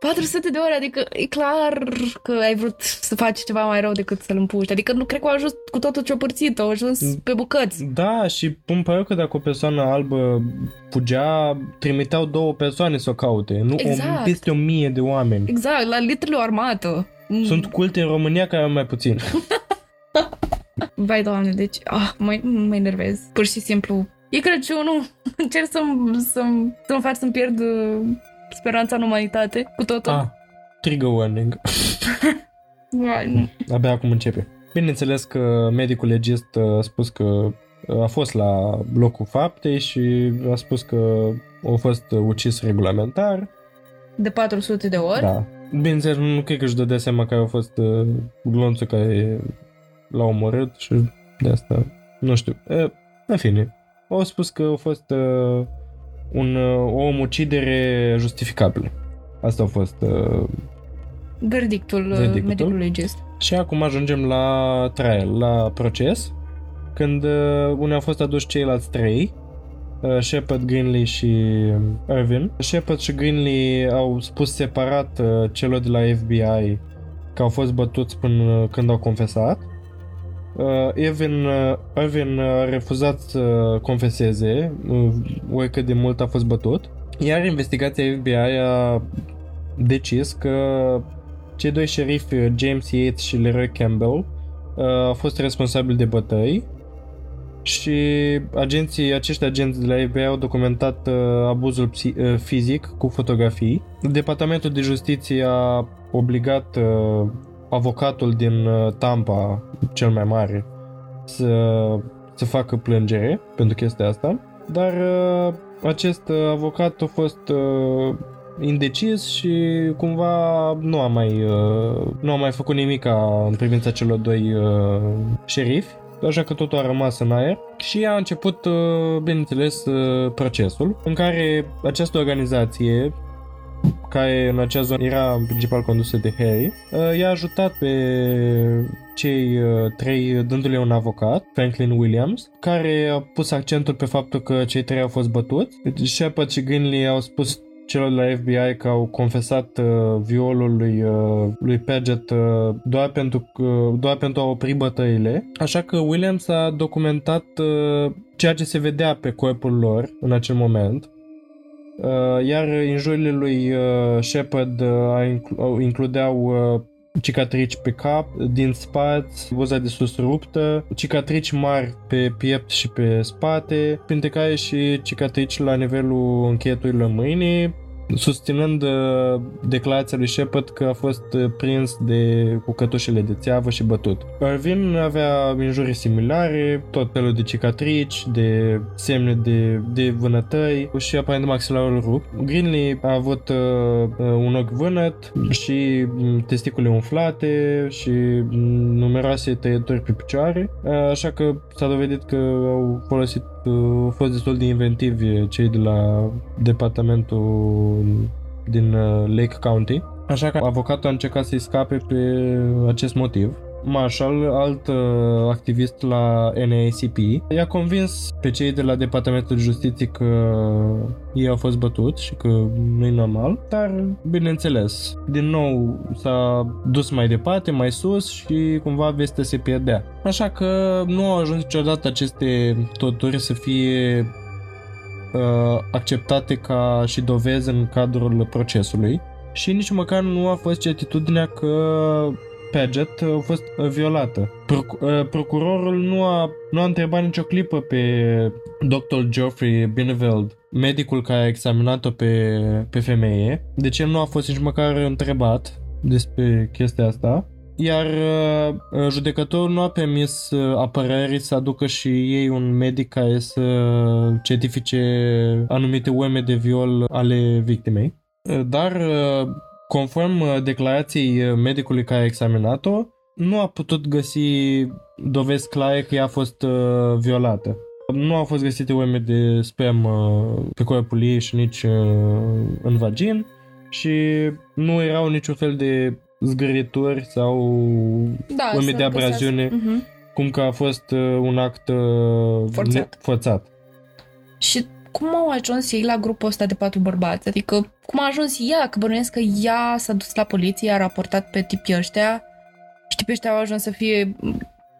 400 de ore, adică e clar că ai vrut să faci ceva mai rău decât să-l împuști. Adică nu cred că au ajuns cu totul ciopărțit, au ajuns pe bucăți. Da, și îmi pare că dacă o persoană albă fugea, trimiteau două persoane să o caute, nu exact. o, peste o mie de oameni. Exact, la literally o armată. Mm. Sunt culte în România care au mai puțin. Vai, doamne, deci ah, mă, mă enervez. Pur și simplu. E Crăciunul. Încerc să-mi, să-mi, să-mi fac să-mi pierd uh, speranța în umanitate cu totul. Ah, trigger warning. Vai, Abia acum începe. Bineînțeles că medicul legist a spus că a fost la locul faptei și a spus că a fost ucis regulamentar. De 400 de ori? Da. Bineînțeles, nu cred că își dădea seama că a fost uh, glonțul care l-a omorât și de asta, nu știu. Uh, în fine, au spus că a fost uh, un, uh, o omucidere justificabilă. Asta a fost uh, verdictul, verdictul medicului legist. Și acum ajungem la trial, la proces, când uh, unde au fost aduși ceilalți trei Uh, Shepard, Greenlee și Irvin. Shepard și Greenlee au spus separat uh, celor de la FBI că au fost bătuți până când au confesat. Uh, Irvin, Irvin a refuzat să confeseze, ori cât de mult a fost bătut. Iar investigația FBI a decis că cei doi șerifi, James Yates și Leroy Campbell, au fost responsabili de bătăi și agenții, acești agenți de la FBI au documentat uh, abuzul psi- uh, fizic cu fotografii. Departamentul de Justiție a obligat uh, avocatul din uh, Tampa, cel mai mare, să, să facă plângere pentru chestia asta, dar uh, acest uh, avocat a fost uh, indecis și cumva nu a mai, uh, nu a mai făcut nimic în privința celor doi uh, șerifi așa că totul a rămas în aer și a început, uh, bineînțeles, uh, procesul în care această organizație care în acea zonă era în principal condusă de Harry, uh, i-a ajutat pe cei uh, trei dându-le un avocat, Franklin Williams, care a pus accentul pe faptul că cei trei au fost bătuți. Shepard și Grinley au spus celor de la FBI că au confesat uh, violul lui, uh, lui Paget uh, doar, pentru, uh, doar pentru a opri bătăile. Așa că Williams a documentat uh, ceea ce se vedea pe corpul lor în acel moment. Uh, iar injurile lui uh, Shepard uh, inclu- includeau uh, cicatrici pe cap, din spate, buza de sus ruptă, cicatrici mari pe piept și pe spate, printre care și cicatrici la nivelul încheieturilor mâinii, susținând uh, declarația lui Shepard că a fost uh, prins de, cu cătușele de țeavă și bătut. Irvin avea injurii similare, tot felul de cicatrici, de semne de, de vânătăi și aparent maxilarul rupt. Greenlee a avut uh, uh, un ochi vânăt și mm, testicule umflate și mm, numeroase tăieturi pe picioare, uh, așa că s-a dovedit că au folosit au fost destul de inventivi cei de la departamentul din uh, Lake County. Așa că avocatul a încercat să-i scape pe acest motiv. Marshall, alt uh, activist la NACP, i-a convins pe cei de la Departamentul de Justiție că ei au fost bătuți și că nu e normal, dar bineînțeles, din nou s-a dus mai departe, mai sus și cumva vestea se pierdea. Așa că nu au ajuns niciodată aceste toturi să fie uh, acceptate ca și dovezi în cadrul procesului și nici măcar nu a fost certitudinea că Paget a fost violată. Proc- uh, procurorul nu a, nu a întrebat nicio clipă pe Dr. Geoffrey Bineveld, medicul care a examinat-o pe, pe femeie, de ce nu a fost nici măcar întrebat despre chestia asta. Iar uh, judecătorul nu a permis uh, apărării să aducă și ei un medic care să certifice anumite urme de viol ale victimei. Uh, dar uh, Conform uh, declarației uh, medicului care a examinat-o, nu a putut găsi dovezi clare că ea a fost uh, violată. Nu au fost găsite urme de sperm uh, pe corpul ei și nici uh, în vagin și nu erau niciun fel de zgârituri sau Da, urme să de abraziune, găsească. Mhm. cum că a fost uh, un act uh, Forțat. ne- forțat. Și cum au ajuns ei la grupul ăsta de patru bărbați? Adică, cum a ajuns ea? Că bănuiesc că ea s-a dus la poliție, a raportat pe tipii ăștia și tipii ăștia au ajuns să fie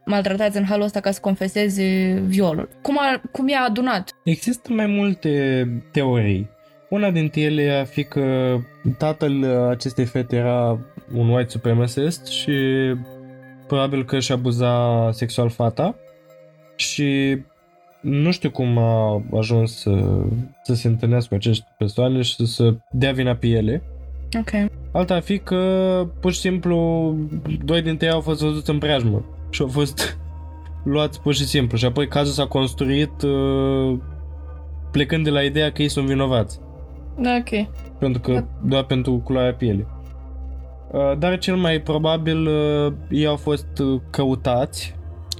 maltratați în halul ăsta ca să confeseze violul. Cum, a, cum i-a adunat? Există mai multe teorii. Una dintre ele ar fi că tatăl acestei fete era un white supremacist și probabil că își abuza sexual fata și nu știu cum a ajuns să, să se întâlnească cu acești persoane și să, să dea vina pe ele. Ok. Alta ar fi că pur și simplu doi dintre ei au fost văzuți în preajmă și au fost luați pur și simplu și apoi cazul s-a construit uh, plecând de la ideea că ei sunt vinovați Ok. pentru că doar pentru culoarea pielii. Uh, Dar cel mai probabil uh, ei au fost uh, căutați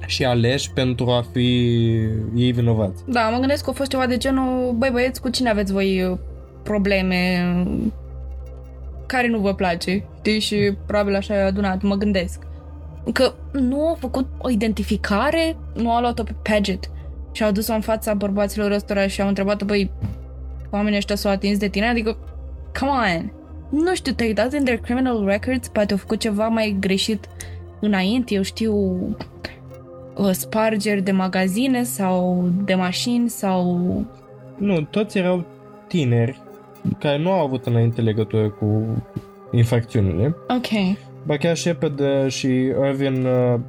și aleși pentru a fi ei vinovați. Da, mă gândesc că a fost ceva de genul, băi băieți, cu cine aveți voi uh, probleme care nu vă place, știi, și probabil așa i-a adunat, mă gândesc. Că nu au făcut o identificare, nu au luat-o pe Paget și au dus-o în fața bărbaților ăstora și au întrebat băi, oamenii ăștia s-au atins de tine? Adică, come on! Nu știu, te-ai dat in their criminal records, poate au făcut ceva mai greșit înainte, eu știu, uh, spargeri de magazine sau de mașini sau... Nu, toți erau tineri care nu au avut înainte legătură cu infracțiunile. Ok. Ba chiar Shepard uh, și Irvin uh,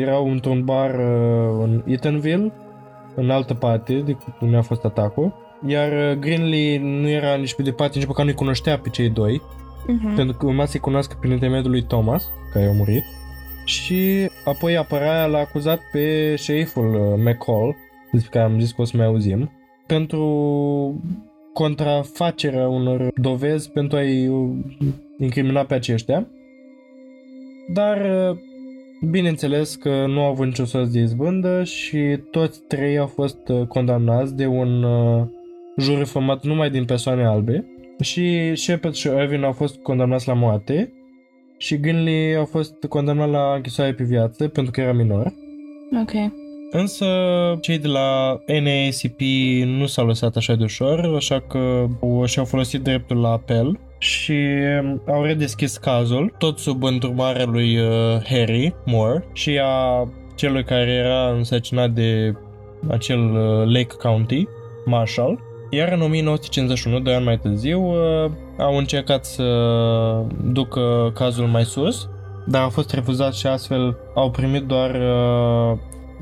erau într-un bar uh, în Eatonville, în altă parte de unde a fost atacul. Iar uh, Greenlee nu era nici pe departe, nici măcar nu-i cunoștea pe cei doi, Uh-huh. pentru că urma să-i cunoască prin intermediul lui Thomas, care a murit. Și apoi apărarea l-a acuzat pe șeriful uh, McCall, despre care am zis că o să mai auzim, pentru contrafacerea unor dovezi pentru a-i uh, incrimina pe aceștia. Dar uh, bineînțeles că nu au avut nicio soț de izbândă și toți trei au fost uh, condamnați de un uh, juriu format numai din persoane albe Și Shepard și Irvin au fost condamnați la moarte și Ginley a fost condamnat la închisoare pe viață pentru că era minor. Ok. Însă cei de la NAACP nu s-au lăsat așa de ușor, așa că și-au folosit dreptul la apel și au redeschis cazul, tot sub îndrumarea lui uh, Harry Moore și a celui care era însăcinat de acel uh, Lake County, Marshall. Iar în 1951, de ani mai târziu, uh, au încercat să ducă cazul mai sus, dar au fost refuzat și astfel au primit doar, uh,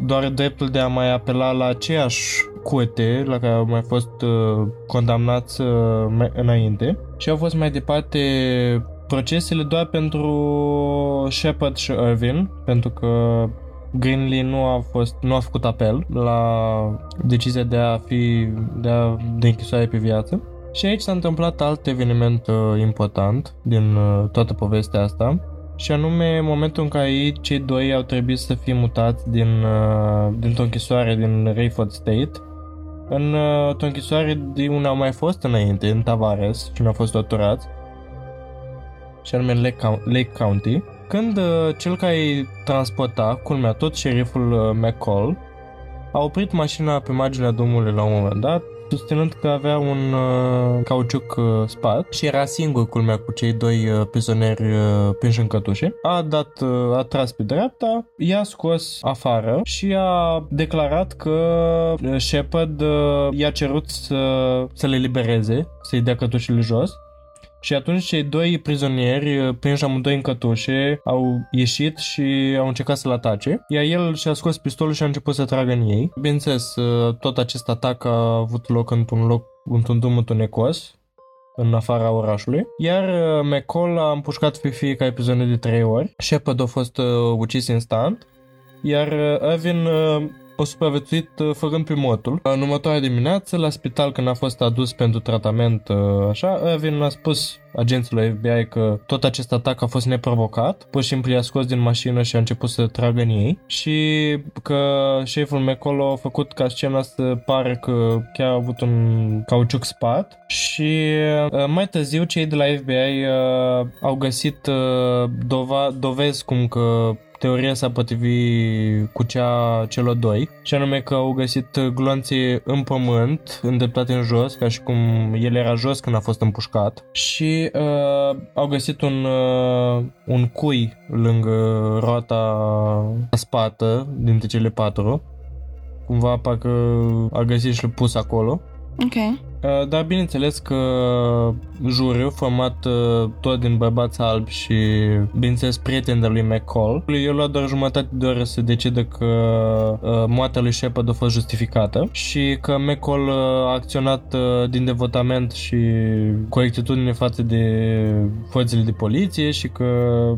doar dreptul de a mai apela la aceeași curte la care au mai fost uh, condamnați uh, înainte și au fost mai departe procesele doar pentru Shepard și Irvin, pentru că Greenlee nu a fost nu a făcut apel la decizia de a fi de, a, de închisoare pe viață. Și aici s-a întâmplat alt eveniment uh, important din uh, toată povestea asta, și anume momentul în care cei doi au trebuit să fie mutați din, uh, dintr-o închisoare din Rayford State. În uh, o închisoare de unde au mai fost înainte, în Tavares, și unde au fost torturați, și anume în Lake, Lake County, când uh, cel care îi transporta, culmea tot șeriful uh, McCall, a oprit mașina pe marginea drumului la un moment dat, susținând că avea un uh, cauciuc uh, spart și era singur culmea cu cei doi uh, prizonieri uh, prinși în cătușe. A dat, uh, a tras pe dreapta, i-a scos afară și a declarat că uh, Shepard uh, i-a cerut să, să le libereze, să-i dea cătușile jos și atunci cei doi prizonieri, prinși amândoi în cătușe, au ieșit și au încercat să-l atace, iar el și-a scos pistolul și a început să tragă în ei. Bineînțeles, tot acest atac a avut loc într-un loc, într-un drum întunecos, în afara orașului, iar McCall a împușcat pe fiecare prizonier de trei ori, Shepard a fost uh, ucis instant, iar Irvin uh, o supraviețuit uh, făcând primotul. În următoarea dimineață, la spital, când a fost adus pentru tratament, uh, așa, Irvin a spus agenților FBI că tot acest atac a fost neprovocat, pur și simplu i-a scos din mașină și a început să tragă în ei. Și că șeful McCall a făcut ca scena să pare că chiar a avut un cauciuc spart și uh, mai târziu cei de la FBI au găsit dova- dovezi cum că teoria s-a potrivit cu cea celor doi, și anume că au găsit gloanțe în pământ, îndreptate în jos, ca și cum el era jos când a fost împușcat, și uh, au găsit un, uh, un cui lângă roata spată dintre cele patru, cumva parcă a găsit și l pus acolo. Ok. Uh, dar bineînțeles că juriul, format uh, tot din bărbați albi și, bineînțeles, prieten de lui McCall, i-a luat doar jumătate de oră să decide că uh, moartea lui Shepard a fost justificată și că McCall a acționat din devotament și corectitudine față de forțele de poliție și că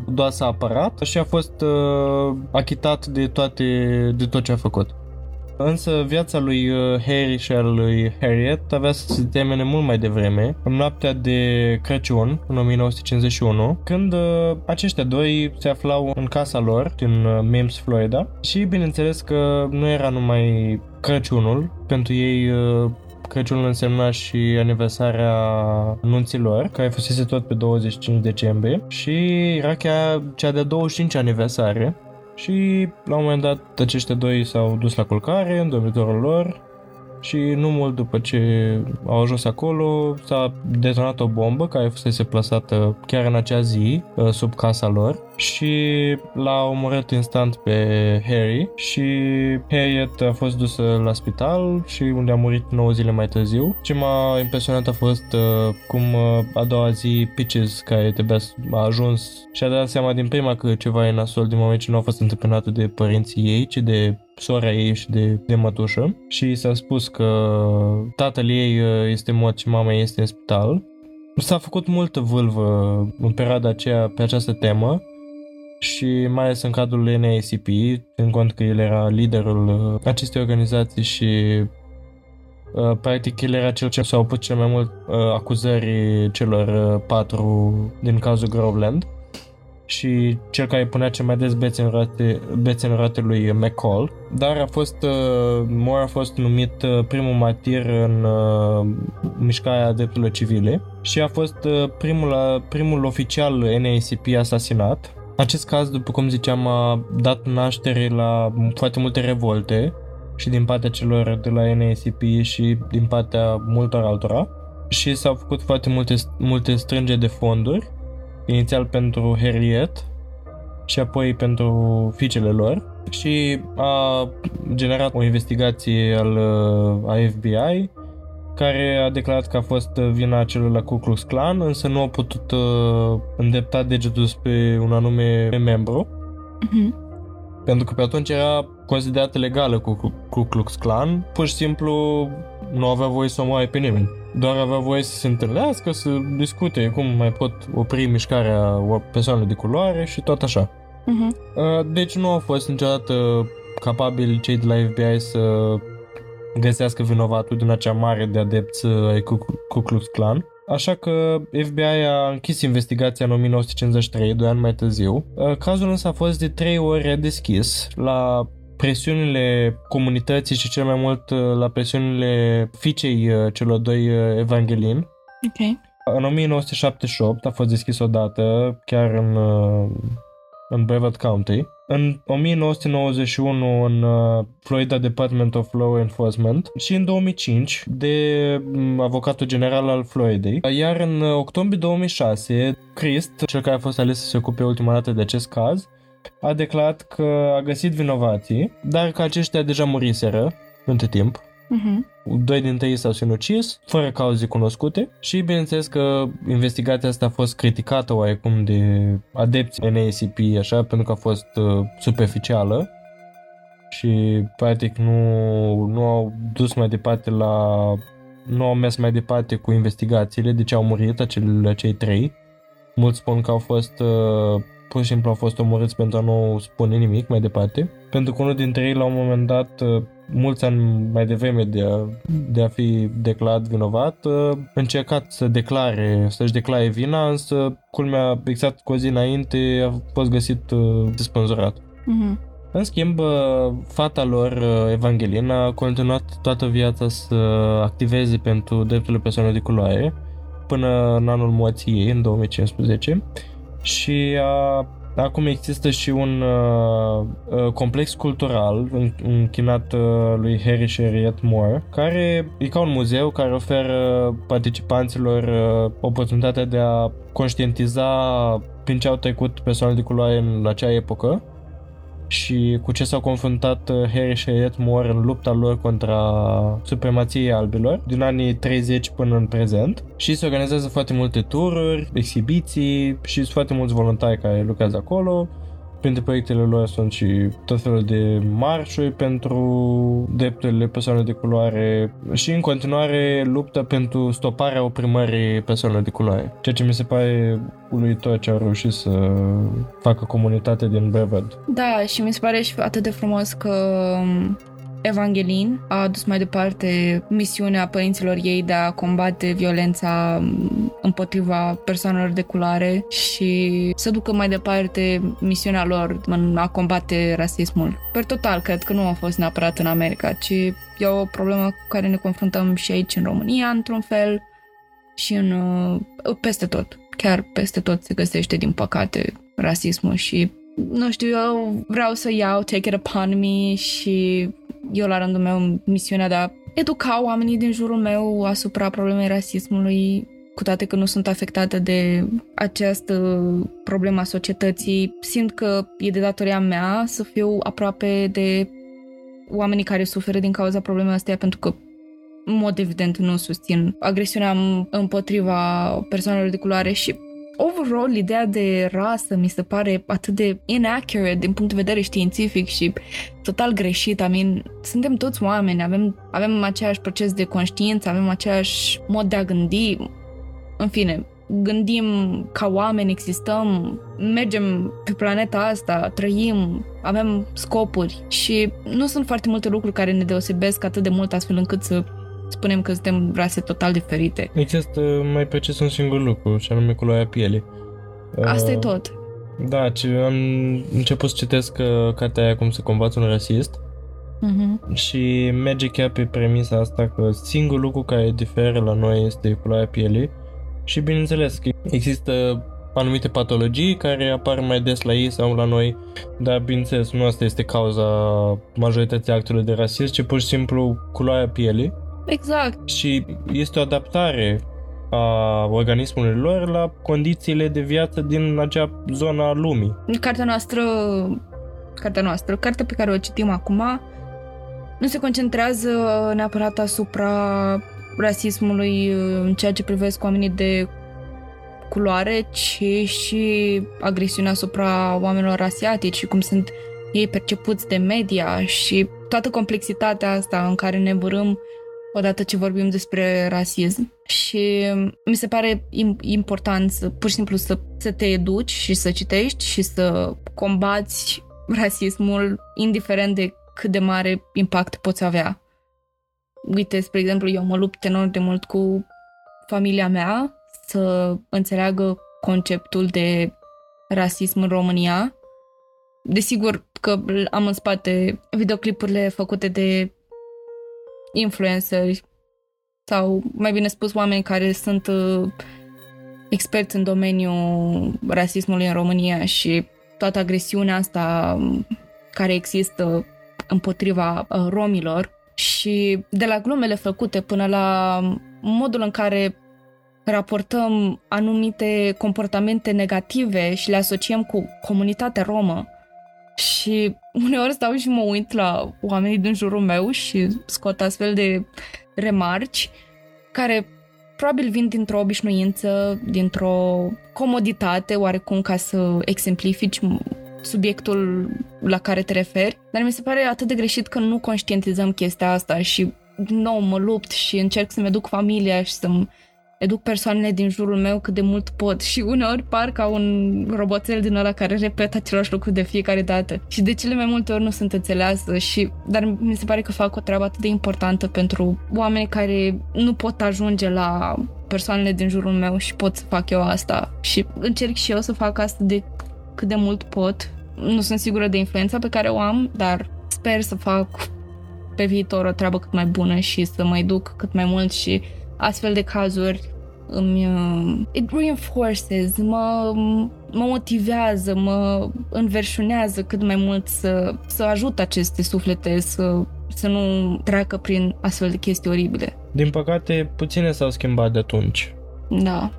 doar s-a apărat și a fost achitat de toate de tot ce a făcut. Însă viața lui uh, Harry și a lui Harriet avea să se temene mult mai devreme, în noaptea de Crăciun, în 1951, când uh, aceștia doi se aflau în casa lor, din uh, Mims, Florida, și bineînțeles că nu era numai Crăciunul, pentru ei Crăciunul însemna și aniversarea nunților, care fusese tot pe 25 decembrie. Și era chiar cea de 25 aniversare și la un moment dat aceștia doi s-au dus la culcare în dormitorul lor și nu mult după ce au ajuns acolo s-a detonat o bombă care fusese plasată chiar în acea zi uh, sub casa lor și l-a omorât instant pe Harry și Harriet a fost dusă la spital și unde a murit 9 zile mai târziu. Ce m-a impresionat a fost uh, cum uh, a doua zi Peaches, care trebuia să a ajuns și a dat seama din prima că ceva e nasol din moment ce nu a fost întâmpinată de părinții ei, ci de sora ei și de, de mătușă și s-a spus că tatăl ei uh, este mort și mama ei este în spital. S-a făcut multă vâlvă în perioada aceea pe această temă și mai ales în cadrul NACP, în cont că el era liderul uh, acestei organizații și uh, practic el era cel ce s-a opus cel mai mult uh, acuzării celor uh, patru din cazul Groveland. și cel care punea cel mai des bețe în roate, bețe în roate lui McCall, dar a fost, uh, Moore a fost numit uh, primul martir în uh, mișcarea drepturilor civile și a fost uh, primul, primul oficial NACP asasinat. Acest caz, după cum ziceam, a dat naștere la foarte multe revolte și din partea celor de la NACP și din partea multor altora. Și s-au făcut foarte multe, multe strângeri de fonduri inițial pentru Harriet și apoi pentru fiicele lor. Și a generat o investigație al uh, FBI care a declarat că a fost vina celor la Ku Klux Klan, însă nu a putut uh, îndepta degetul pe un anume membru. Mhm. Pentru că pe atunci era considerată legală cu Ku Klux Klan, pur și simplu nu avea voie să omoare pe nimeni. Doar avea voie să se întâlnească, să discute cum mai pot opri mișcarea persoanelor de culoare și tot așa. Mhm. Uh, Deci nu au fost niciodată capabili cei de la FBI să găsească vinovatul din acea mare de adepți ai Ku Ku Klux Klan. Așa că FBI a închis investigația în 1953, doi ani mai târziu. Uh, Cazul însă a fost de trei ori redeschis la presiunile comunității și cel mai mult uh, la presiunile fiicei uh, celor doi uh, evangelini. Ok. În 1978 a fost deschis odată, chiar în, uh, în Brevard County. În 1991 în uh, Florida Department of Law Enforcement și în 2005 de mm, avocatul general al Floridei. Iar în uh, octombrie 2006, Christ, cel care a fost ales să se ocupe ultima dată de acest caz, a declarat că a găsit vinovații, dar că aceștia deja muriseră între timp. Mhm. Doi dintre ei s-au sinucis, fără cauze cunoscute și bineînțeles că investigația asta a fost criticată oarecum de adepți NACP, așa, pentru că a fost uh, superficială și practic nu, nu au dus mai departe la nu au mers mai departe cu investigațiile de ce au murit acele, acei trei. Mulți spun că au fost uh, pur și simplu au fost omorâți pentru a nu spune nimic mai departe. Pentru că unul dintre ei la un moment dat, uh, mulți ani mai devreme de a, de a fi declarat vinovat, uh, a încercat să declare, să-și declare vina, însă culmea exact cu o zi înainte a fost găsit uh, spânzurat. Mhm. În schimb, uh, fata lor, uh, Evangelina, a continuat toată viața să activeze pentru drepturile persoanelor de culoare până în anul morții ei, în 2015 și a, acum există și un uh, uh, complex cultural în- închinat uh, lui Harry și Harriet Moore, care e ca un muzeu care oferă participanților uh, oportunitatea de a conștientiza prin ce au trecut persoanele de culoare în acea epocă și cu ce s-au confruntat uh, Harry și Harriet Moore în lupta lor contra supremației albilor din anii 30 până în prezent și se organizează foarte multe tururi, exhibiții și sunt foarte mulți voluntari care lucrează acolo. Printre proiectele lor sunt și tot felul de marșuri pentru drepturile persoanelor de culoare și în continuare luptă pentru stoparea oprimării persoanelor de culoare. Ceea ce mi se pare uluitor ce au reușit să facă comunitatea din Brevard. Da, și mi se pare și atât de frumos că um, Evangelin a adus mai departe misiunea părinților ei de a combate violența um, împotriva persoanelor de culoare și să ducă mai departe misiunea lor în a combate rasismul. Per total, cred că nu a fost neapărat în America, ci e o problemă cu care ne confruntăm și aici în România, într-un fel, și în uh, peste tot. Chiar peste tot se găsește, din păcate, rasismul și nu știu, eu vreau să iau take it upon me și eu la rândul meu misiunea de a educa oamenii din jurul meu asupra problemei rasismului cu toate că nu sunt afectată de această problemă a societății, simt că e de datoria mea să fiu aproape de oamenii care suferă din cauza problemei astea, pentru că în mod evident nu susțin agresiunea m- împotriva persoanelor de culoare și overall ideea de rasă mi se pare atât de inaccurate din punct de vedere științific și total greșit. I mean, suntem toți oameni, avem, avem același proces de conștiință, avem același mod de a gândi. În fine, gândim ca oameni, existăm, mergem pe planeta asta, trăim, avem scopuri și nu sunt foarte multe lucruri care ne deosebesc atât de mult astfel încât să spunem că suntem rase total diferite. Există mai precis un singur lucru, și anume culoarea pielii. Asta e Uh, tot. Da, ce am început să citesc uh, cartea aia cum să combați un rasist Mhm. și merge chiar pe premisa asta că singurul lucru care diferă la noi este culoarea pielii și bineînțeles că există anumite patologii care apar mai des la ei sau la noi, dar bineînțeles nu asta este cauza majorității actelor de rasism, ci pur și simplu culoarea pielii Exact. și este o adaptare a organismului lor la condițiile de viață din acea zonă a lumii. Cartea noastră, cartea noastră, cartea pe care o citim acum, nu se concentrează neapărat asupra rasismului în ceea ce privesc oamenii de culoare, ci și agresiunea asupra oamenilor asiatici și cum sunt ei percepuți de media și toată complexitatea asta în care ne vărâm odată ce vorbim despre rasism. Și mi se pare im- important să pur și simplu să, să te educi și să citești și să combați rasismul indiferent de cât de mare impact poți avea. Uite, spre exemplu, eu mă lupt enorm de mult cu familia mea să înțeleagă conceptul de rasism în România. Desigur că am în spate videoclipurile făcute de influenceri sau, mai bine spus, oameni care sunt uh, experți în domeniul rasismului în România și toată agresiunea asta um, care există împotriva uh, romilor și de la glumele făcute până la modul în care raportăm anumite comportamente negative și le asociem cu comunitatea romă și uneori stau și mă uit la oamenii din jurul meu și scot astfel de remarci care probabil vin dintr-o obișnuință, dintr-o comoditate oarecum ca să exemplifici subiectul la care te referi, dar mi se pare atât de greșit că nu conștientizăm chestia asta și din nou mă lupt și încerc să-mi educ familia și să-mi educ persoanele din jurul meu cât de mult pot și uneori par ca un roboțel din ăla care repetă același lucru de fiecare dată și de cele mai multe ori nu sunt înțeleasă și dar mi se pare că fac o treabă atât de importantă pentru oameni care nu pot ajunge la persoanele din jurul meu și pot să fac eu asta și încerc și eu să fac asta de cât de mult pot. Nu sunt sigură de influența pe care o am, dar sper să fac pe viitor o treabă cât mai bună și să mă educ cât mai mult și astfel de cazuri îmi uh, it reinforces, mă, mă motivează, mă înverșunează cât mai mult să, să ajut aceste suflete să, să nu treacă prin astfel de chestii oribile. Din păcate, puține s-au schimbat de atunci Da.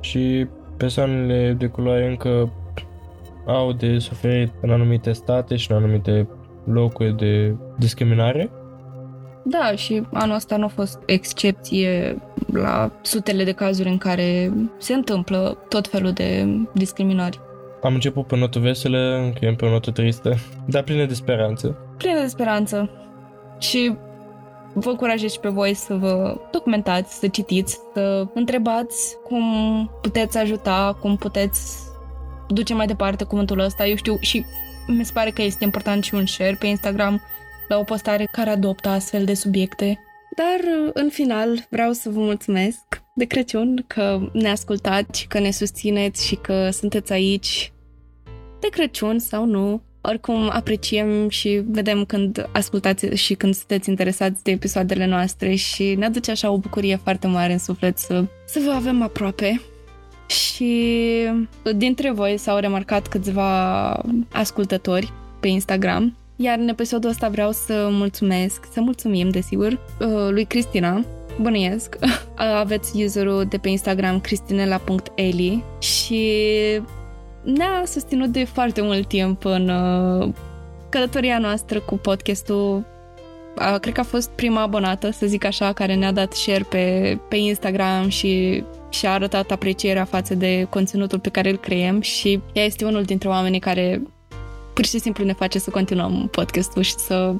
și persoanele de culoare încă au de suferit în anumite state și în anumite locuri de discriminare. Da, și anul ăsta nu a fost excepție la sutele de cazuri în care se întâmplă tot felul de discriminări. Am început pe notă veselă, încheiem pe o notă tristă, dar plină de speranță. Plină de speranță. Și vă încurajez și pe voi să vă documentați, să citiți, să întrebați cum puteți ajuta, cum puteți duce mai departe cuvântul ăsta. Eu știu și mi se pare că este important și un share pe Instagram la o postare care adoptă astfel de subiecte. Dar, în final, vreau să vă mulțumesc de Crăciun că ne ascultați, că ne susțineți și că sunteți aici de Crăciun sau nu. Oricum, apreciem și vedem când ascultați și când sunteți interesați de episoadele noastre și ne aduce așa o bucurie foarte mare în suflet să, să vă avem aproape. Și dintre voi s-au remarcat câțiva ascultători pe Instagram iar în episodul ăsta vreau să mulțumesc, să mulțumim, desigur, lui Cristina, bănuiesc. Aveți userul de pe Instagram cristinela.eli și ne-a susținut de foarte mult timp în călătoria noastră cu podcastul. Cred că a fost prima abonată, să zic așa, care ne-a dat share pe, pe Instagram și și-a arătat aprecierea față de conținutul pe care îl creăm și ea este unul dintre oamenii care pur și simplu ne face să continuăm podcastul și să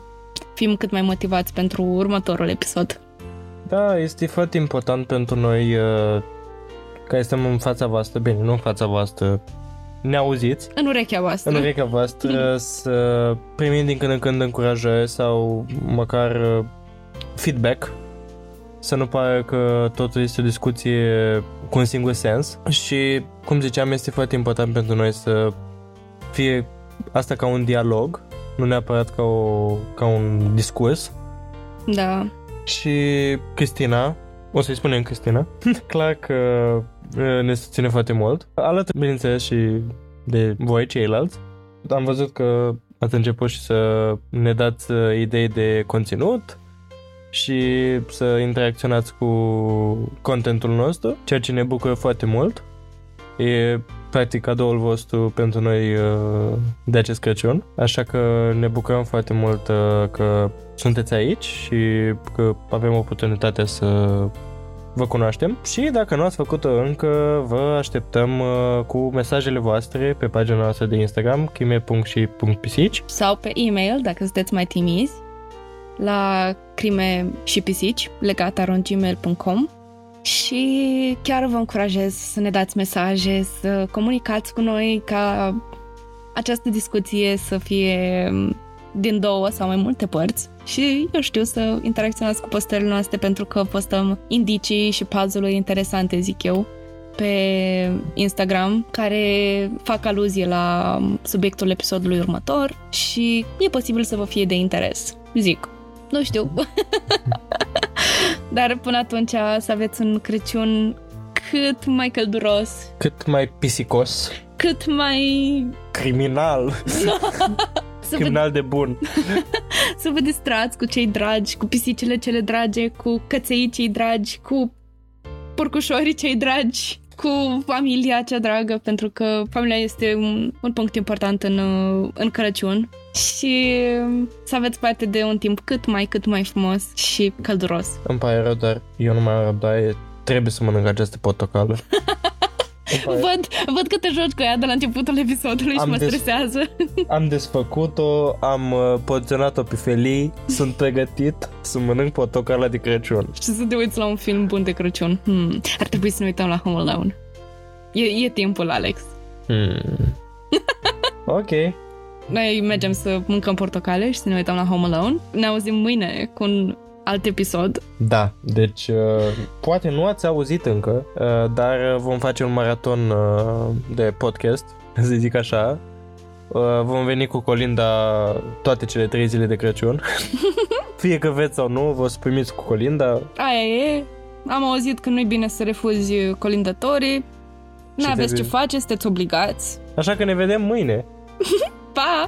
fim cât mai motivați pentru următorul episod. Da, este foarte important pentru noi uh, că suntem în fața voastră, bine, nu în fața voastră, ne auziți. În urechea voastră. În urechea voastră să primim din când în când încurajări sau măcar uh, feedback să nu pare că totul este o discuție cu un singur sens și, cum ziceam, este foarte important pentru noi să fie asta ca un dialog, nu neapărat ca, o, ca un discurs. Da. Și Cristina, o să-i spunem Cristina, clar că uh, ne susține foarte mult. Alături, bineînțeles, și de voi ceilalți. Am văzut că ați început și să ne dați uh, idei de conținut și să interacționați cu contentul nostru, ceea ce ne bucură foarte mult. E practic cadoul vostru pentru noi uh, de acest Crăciun, așa că ne bucurăm foarte mult uh, că sunteți aici și că avem oportunitatea să vă cunoaștem. Și dacă nu ați făcut-o încă, vă așteptăm uh, cu mesajele voastre pe pagina noastră de Instagram, crime.și.pisici Sau pe e-mail, dacă sunteți mai timizi, la crime și pisici, legataron.gmail.com și chiar vă încurajez să ne dați mesaje, să comunicați cu noi ca această discuție să fie din două sau mai multe părți și eu știu să interacționați cu postările noastre pentru că postăm indicii și puzzle-uri interesante, zic eu, pe Instagram care fac aluzie la subiectul episodului următor și e posibil să vă fie de interes. Zic, nu știu. Dar până atunci să aveți un Crăciun cât mai călduros, cât mai pisicos, cât mai... criminal. să criminal vă, de bun. să vă distrați cu cei dragi, cu pisicile cele drage, cu căței cei dragi, cu porcușorii cei dragi, cu familia cea dragă, pentru că familia este un, un punct important în, în Crăciun și să aveți parte de un timp cât mai, cât mai frumos și călduros. Îmi pare rău, dar eu nu mai am răbdare. Trebuie să mănânc această portocală. Văd, văd că te joci cu ea de la începutul episodului am și mă des- stresează. Am desfăcut-o, am uh, poziționat-o pe felii, sunt pregătit să mănânc portocala de Crăciun. Și să te uiți la un film bun de Crăciun. Hmm. Ar trebui să ne uităm la Home Alone. E, e timpul, Alex. Hmm. ok. Noi mergem să mâncăm portocale și să ne uităm la Home Alone. Ne auzim mâine cu un alt episod. Da, deci uh, poate nu ați auzit încă, uh, dar vom face un maraton uh, de podcast, să zic așa. Uh, vom veni cu Colinda toate cele trei zile de Crăciun. Fie că veți sau nu, vă primiți cu Colinda. Aia e. Am auzit că nu-i bine să refuzi colindătorii. Nu aveți ce face, sunteți obligați. Așa că ne vedem mâine. pa!